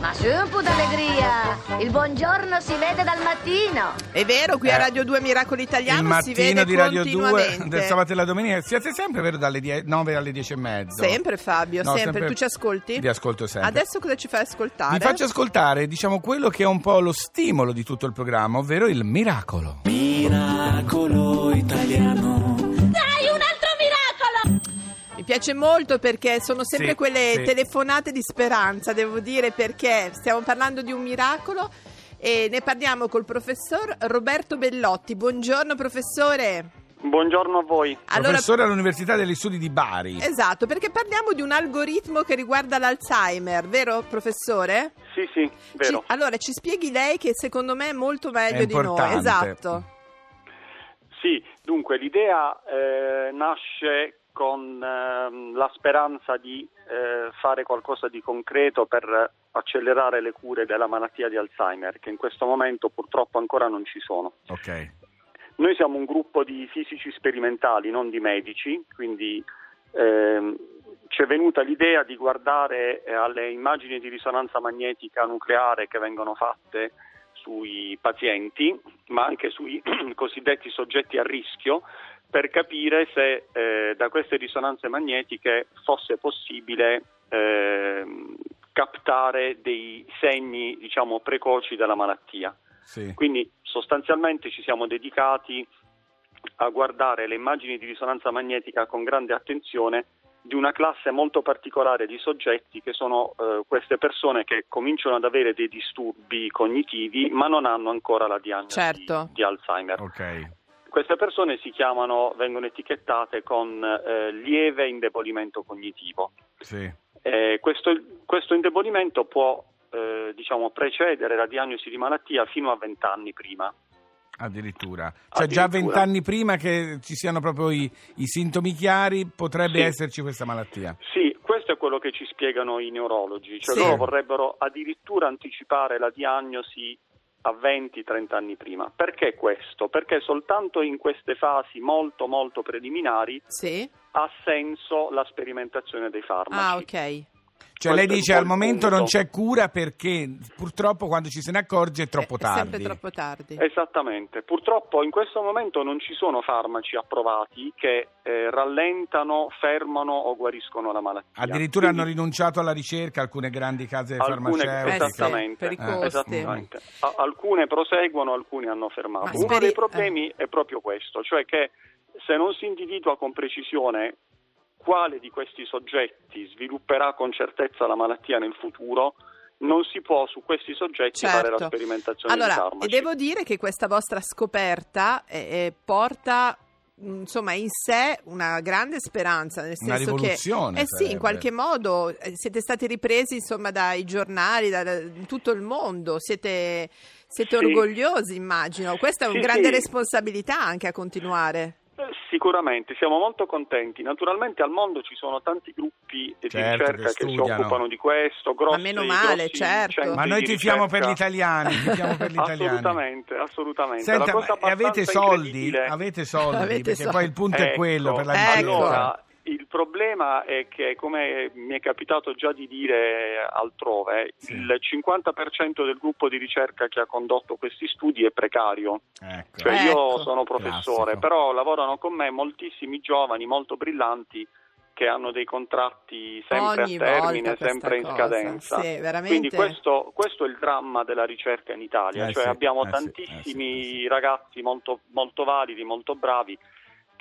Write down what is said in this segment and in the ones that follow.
Ma su un po' d'allegria! Il buongiorno si vede dal mattino! È vero, qui a Eh, Radio 2 Miracolo Italiano il si mattino vede di Radio 2 continuamente. del sabato e la domenica siete sempre vero dalle die- 9 alle 10 e mezzo Sempre Fabio, No, sempre. Tu ci ascolti? vi ascolto sempre Adesso cosa ci fai ascoltare? vi faccio ascoltare diciamo quello che è un po' lo stimolo di tutto il programma ovvero il miracolo Miracolo italiano. Mi piace molto perché sono sempre Sì, quelle sì. telefonate di speranza, devo dire, perché stiamo parlando di un miracolo e ne parliamo col professor Roberto Bellotti. Buongiorno professore. Buongiorno a voi. Allora, professore all'Università degli Studi di Bari esatto, perché parliamo di un algoritmo che riguarda l'Alzheimer, vero professore? Sì, sì, vero. Ci- allora, ci spieghi lei che secondo me è molto meglio È di noi. Esatto. Sì, dunque l'idea eh, nasce con ehm, la speranza di eh, fare qualcosa di concreto per accelerare le cure della malattia di Alzheimer, che in questo momento purtroppo ancora non ci sono. ok Noi siamo un gruppo di fisici sperimentali, non di medici, quindi ehm, ci è venuta l'idea di guardare eh, alle immagini di risonanza magnetica nucleare che vengono fatte sui pazienti, ma anche sui cosiddetti soggetti a rischio, per capire se eh, da queste risonanze magnetiche fosse possibile ehm, captare dei segni, diciamo, precoci della malattia. sì. Quindi sostanzialmente ci siamo dedicati a guardare le immagini di risonanza magnetica con grande attenzione di una classe molto particolare di soggetti che sono eh, queste persone che cominciano ad avere dei disturbi cognitivi ma non hanno ancora la diagnosi Certo. di Alzheimer. ok Queste persone si chiamano, vengono etichettate con eh, lieve indebolimento cognitivo. sì Eh, questo, questo indebolimento può eh, diciamo, precedere la diagnosi di malattia fino a 20 anni prima. Addirittura cioè già Addirittura. vent'anni prima che ci siano proprio i, i sintomi chiari potrebbe Sì. esserci questa malattia Sì, questo è quello che ci spiegano i neurologi, cioè Sì. loro vorrebbero addirittura anticipare la diagnosi a 20-30 anni prima. Perché questo? Perché soltanto in queste fasi molto molto preliminari Sì? ha senso la sperimentazione dei farmaci. Ah, ok. Cioè lei dice al momento punto. non c'è cura perché purtroppo quando ci se ne accorge è troppo È- È sempre tardi. troppo tardi. Esattamente, purtroppo in questo momento non ci sono farmaci approvati che eh, rallentano, fermano o guariscono la malattia. Addirittura Quindi- hanno rinunciato alla ricerca alcune grandi case Alcune, farmaceutiche. esattamente, Eh sì, per i eh, costi. esattamente. A- alcune proseguono, alcune hanno fermato. Ma Uno speri- dei problemi è proprio questo, cioè che se non si individua con precisione quale di questi soggetti svilupperà con certezza la malattia nel futuro, non si può su questi soggetti fare la Certo. sperimentazione di Allora, e farmaci. devo dire che questa vostra scoperta eh, eh, porta mh, insomma in sé una grande speranza nel Una senso rivoluzione che eh sì in sarebbe. qualche modo eh, siete stati ripresi insomma dai giornali da, da- tutto il mondo siete, siete Sì. orgogliosi immagino questa è una Sì, grande sì. responsabilità anche a continuare Sicuramente, siamo molto contenti. Naturalmente al mondo ci sono tanti gruppi di Certo, ricerca che che, si occupano di questo, grossi, meno male, certo. Ma noi di tifiamo per gli italiani, tifiamo per gli italiani. Assolutamente, assolutamente. Senta, La cosa ma- e avete soldi? Avete soldi? Avete perché soldi. poi il punto è Ecco, quello per la Ecco. ricerca. Allora, il problema è che, come mi è capitato già di dire altrove, Sì. il 50% del gruppo di ricerca che ha condotto questi studi è precario. Ecco. Cioè Ecco. io sono professore, Classico. però lavorano con me moltissimi giovani molto brillanti che hanno dei contratti sempre ogni a termine, sempre in cosa. scadenza. sì, veramente Quindi questo, questo è il dramma della ricerca in Italia, Eh cioè sì, abbiamo eh tantissimi eh sì, eh ragazzi molto, molto validi, molto bravi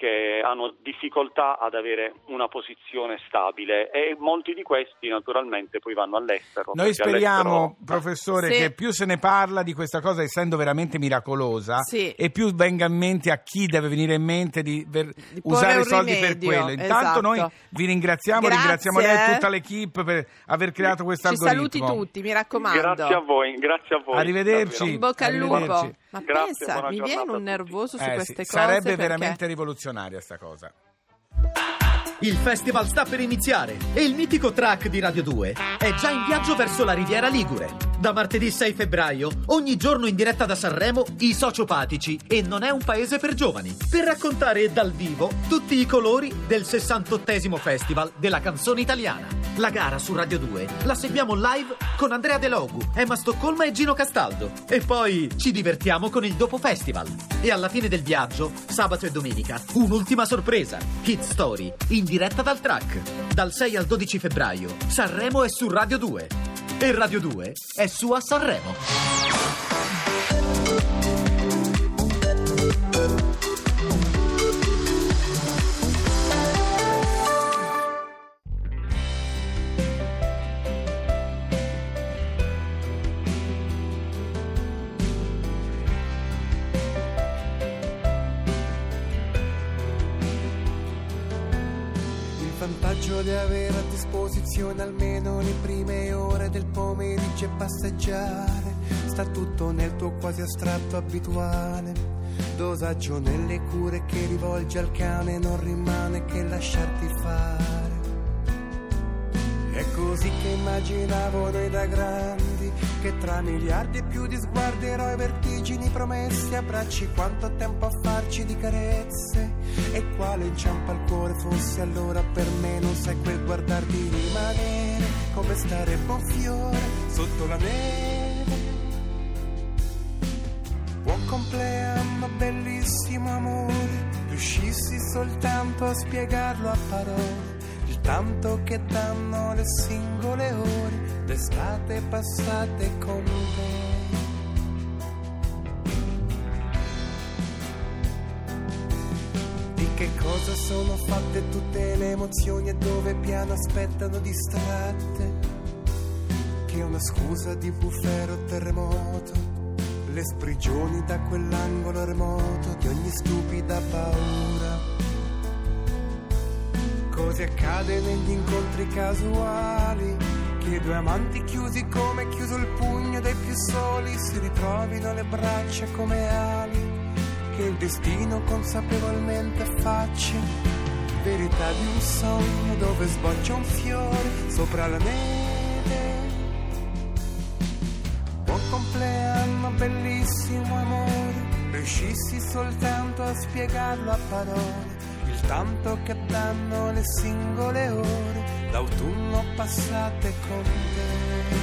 che hanno difficoltà ad avere una posizione stabile e molti di questi naturalmente poi vanno all'estero. Noi speriamo, all'estero- professore, Sì. che più se ne parla di questa cosa, essendo veramente miracolosa, Sì. e più venga in mente a chi deve venire in mente di, ver- Di usare i soldi per rimedio, quello. Intanto esatto. noi vi ringraziamo, Grazie, ringraziamo lei e tutta l'equipe per aver creato questo ci algoritmo. saluti tutti mi raccomando Grazie a voi, grazie a voi. Arrivederci. davvero. in bocca al lupo Arrivederci. Ma Grazie, pensa mi viene un nervoso su Eh sì, queste cose sarebbe perché- veramente rivoluzionaria sta cosa. Il festival sta per iniziare e il mitico track di Radio 2 è già in viaggio verso la Riviera Ligure. Da martedì 6 febbraio, ogni giorno in diretta da Sanremo, i sociopatici e non è un paese per giovani. Per raccontare dal vivo tutti i colori del 68esimo Festival della canzone italiana. La gara su Radio 2 la seguiamo live con Andrea De Logu, Emma Stoccolma e Gino Castaldo. E poi ci divertiamo con il dopo festival. E alla fine del viaggio, sabato e domenica, un'ultima sorpresa. Kid Story, in diretta dal track. Dal 6 al 12 febbraio, Sanremo è su Radio 2. E Radio 2 è su a Sanremo. Vantaggio di avere a disposizione almeno le prime ore del pomeriggio e passeggiare. Sta tutto nel tuo quasi astratto abituale. Dosaggio nelle cure che rivolgi al cane, non rimane che lasciarti fare. È così che immaginavo noi da grandi, che tra miliardi e più di sguardi, eroi, vertigini, promessi, abbracci, quanto tempo a farci di carezze. E quale inciampa al cuore fosse allora per me, non sai quel guardar di rimanere, come stare buon fiore sotto la neve. Buon compleanno, bellissimo amore, riuscissi soltanto a spiegarlo a parole, tanto che danno le singole ore d'estate passate con te. Di che cosa sono fatte tutte le emozioni e dove piano aspettano distratte? Che una scusa di bufero o terremoto, le sprigioni da quell'angolo remoto di ogni stupida paura. Cosa accade negli incontri casuali? Che due amanti chiusi come chiuso il pugno dei più soli si ritrovino le braccia come ali. Che il destino consapevolmente faccia verità di un sogno dove sboccia un fiore sopra la neve. Buon compleanno bellissimo amore riuscissi soltanto a spiegarlo a parole tanto che danno le singole ore d'autunno passate con te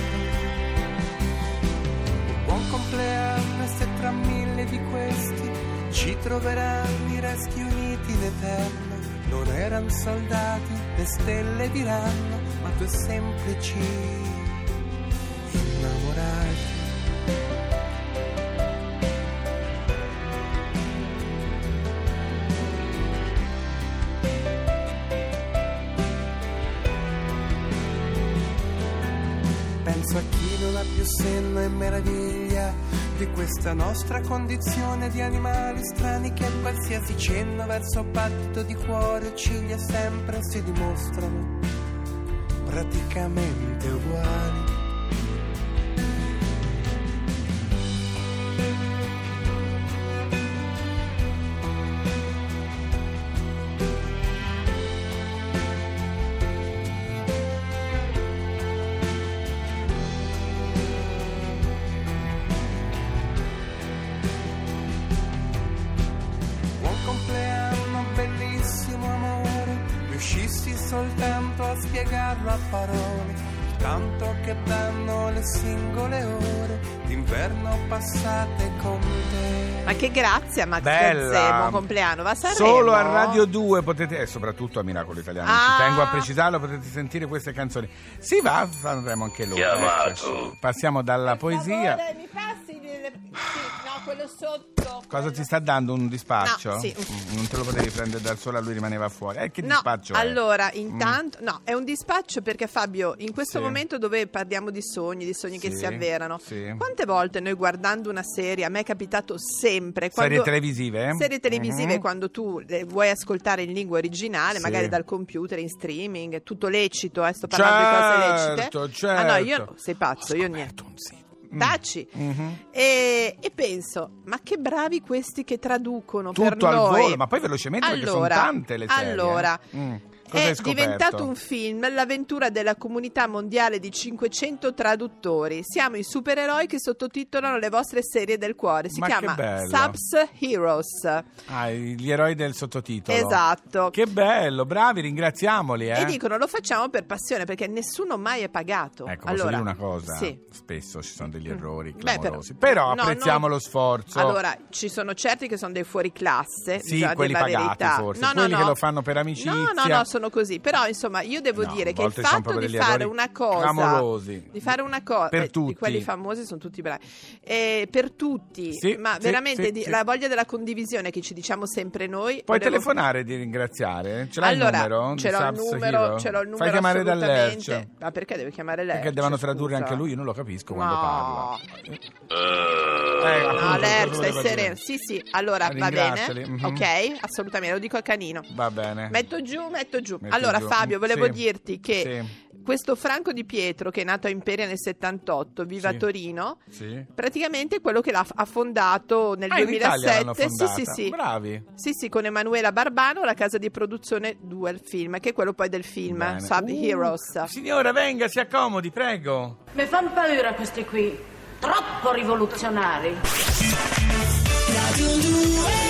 un buon compleanno e se tra mille di questi ci troveranno i resti uniti in eterno. Non erano soldati, le stelle diranno, ma due semplici Penso a chi non ha più senno e meraviglia di questa nostra condizione di animali strani che qualsiasi cenno verso battito di cuore o ciglia sempre si dimostrano praticamente uguali. Riuscissi soltanto a spiegarlo a parole, il tanto che danno le singole ore d'inverno passate con te. Ma che grazia, Max Bella. Gazzè, buon compleano. Va a Sanremo? Solo a Radio 2 potete, e soprattutto a Miracolo Italiano, Ah. ci tengo a precisarlo, potete sentire queste canzoni. Si va a Sanremo anche loro. eccoci. Passiamo dalla poesia. favore, sotto. Cosa ti sta dando un dispaccio? No, sì. Mm, Non te lo potevi prendere dal sole, lui rimaneva fuori. Eh, che No, dispaccio è? Mm. allora, intanto, no, è un dispaccio perché Fabio, in questo Sì. momento dove parliamo di sogni, di sogni che Sì, si avverano, sì. quante volte noi guardando una serie, a me è capitato sempre, quando- Serie televisive? Serie televisive Mhm. quando tu le vuoi ascoltare in lingua originale, magari dal computer, in streaming, tutto lecito, eh, sto parlando di cose Certo, lecite. Ah no, io certo. sei pazzo, io niente. un sito. Mm. Taci. Mhm. E, e penso, ma che bravi questi che traducono per Tutto al noi. volo, ma poi velocemente perché sono Allora, tante le serie. Allora, eh. Mm. Cosa hai è scoperto? diventato un film l'avventura della comunità mondiale di 500 traduttori. Siamo i supereroi che sottotitolano le vostre serie del cuore. Si Ma che chiama bello. Subs Heroes. Ah, gli eroi del sottotitolo. Esatto. Che bello, bravi, ringraziamoli. Eh? E dicono lo facciamo per passione perché nessuno mai è pagato. Ecco, posso allora, dire una cosa? Sì. Spesso ci sono degli errori Beh, clamorosi. però, no, apprezziamo no. lo sforzo. Allora, ci sono certi che sono dei fuori classe, Sì, quelli pagati verità. forse, No, no, quelli no. che lo fanno per amicizia. No, no, no, sono così. Però, insomma, io devo No, dire che il sono fatto di fare una cosa clamorosi. di fare una cosa Per di tutti. quelli famosi sono tutti bravi. Eh, per tutti, Sì, ma sì, veramente sì, di- sì. la voglia della condivisione che ci diciamo sempre noi. Puoi volevo- telefonare di ringraziare? Ce l'hai allora, il numero? ce l'ho il numero, ce l'ho il numero Fai chiamare da assolutamente. Lerch. Ma perché deve chiamare lei? Perché devono tradurre anche lui, io non lo capisco quando No. parla. No, Eh, appunto, Lerch, cosa stai sereno. Sì, sì, allora va Ringraziali, bene. mhm. Ok, assolutamente, lo dico al canino. Va bene. Metto giù, metto giù. Metto allora, giù. Fabio, volevo Sì. dirti che Sì. questo Franco Di Pietro, che è nato a Imperia nel 78, viva a Sì. Torino, Sì. praticamente è quello che l'ha ha fondato nel Ah, in Italia l'hanno 2007. Sì, sì, sì. Bravi. Sì, sì, con Emanuela Barbano, la casa di produzione Duel Film, che è quello poi del film Bene. Sub Uh, Heroes. Signora, venga, si accomodi, prego. Mi fanno paura questi qui, troppo rivoluzionari. Radio 2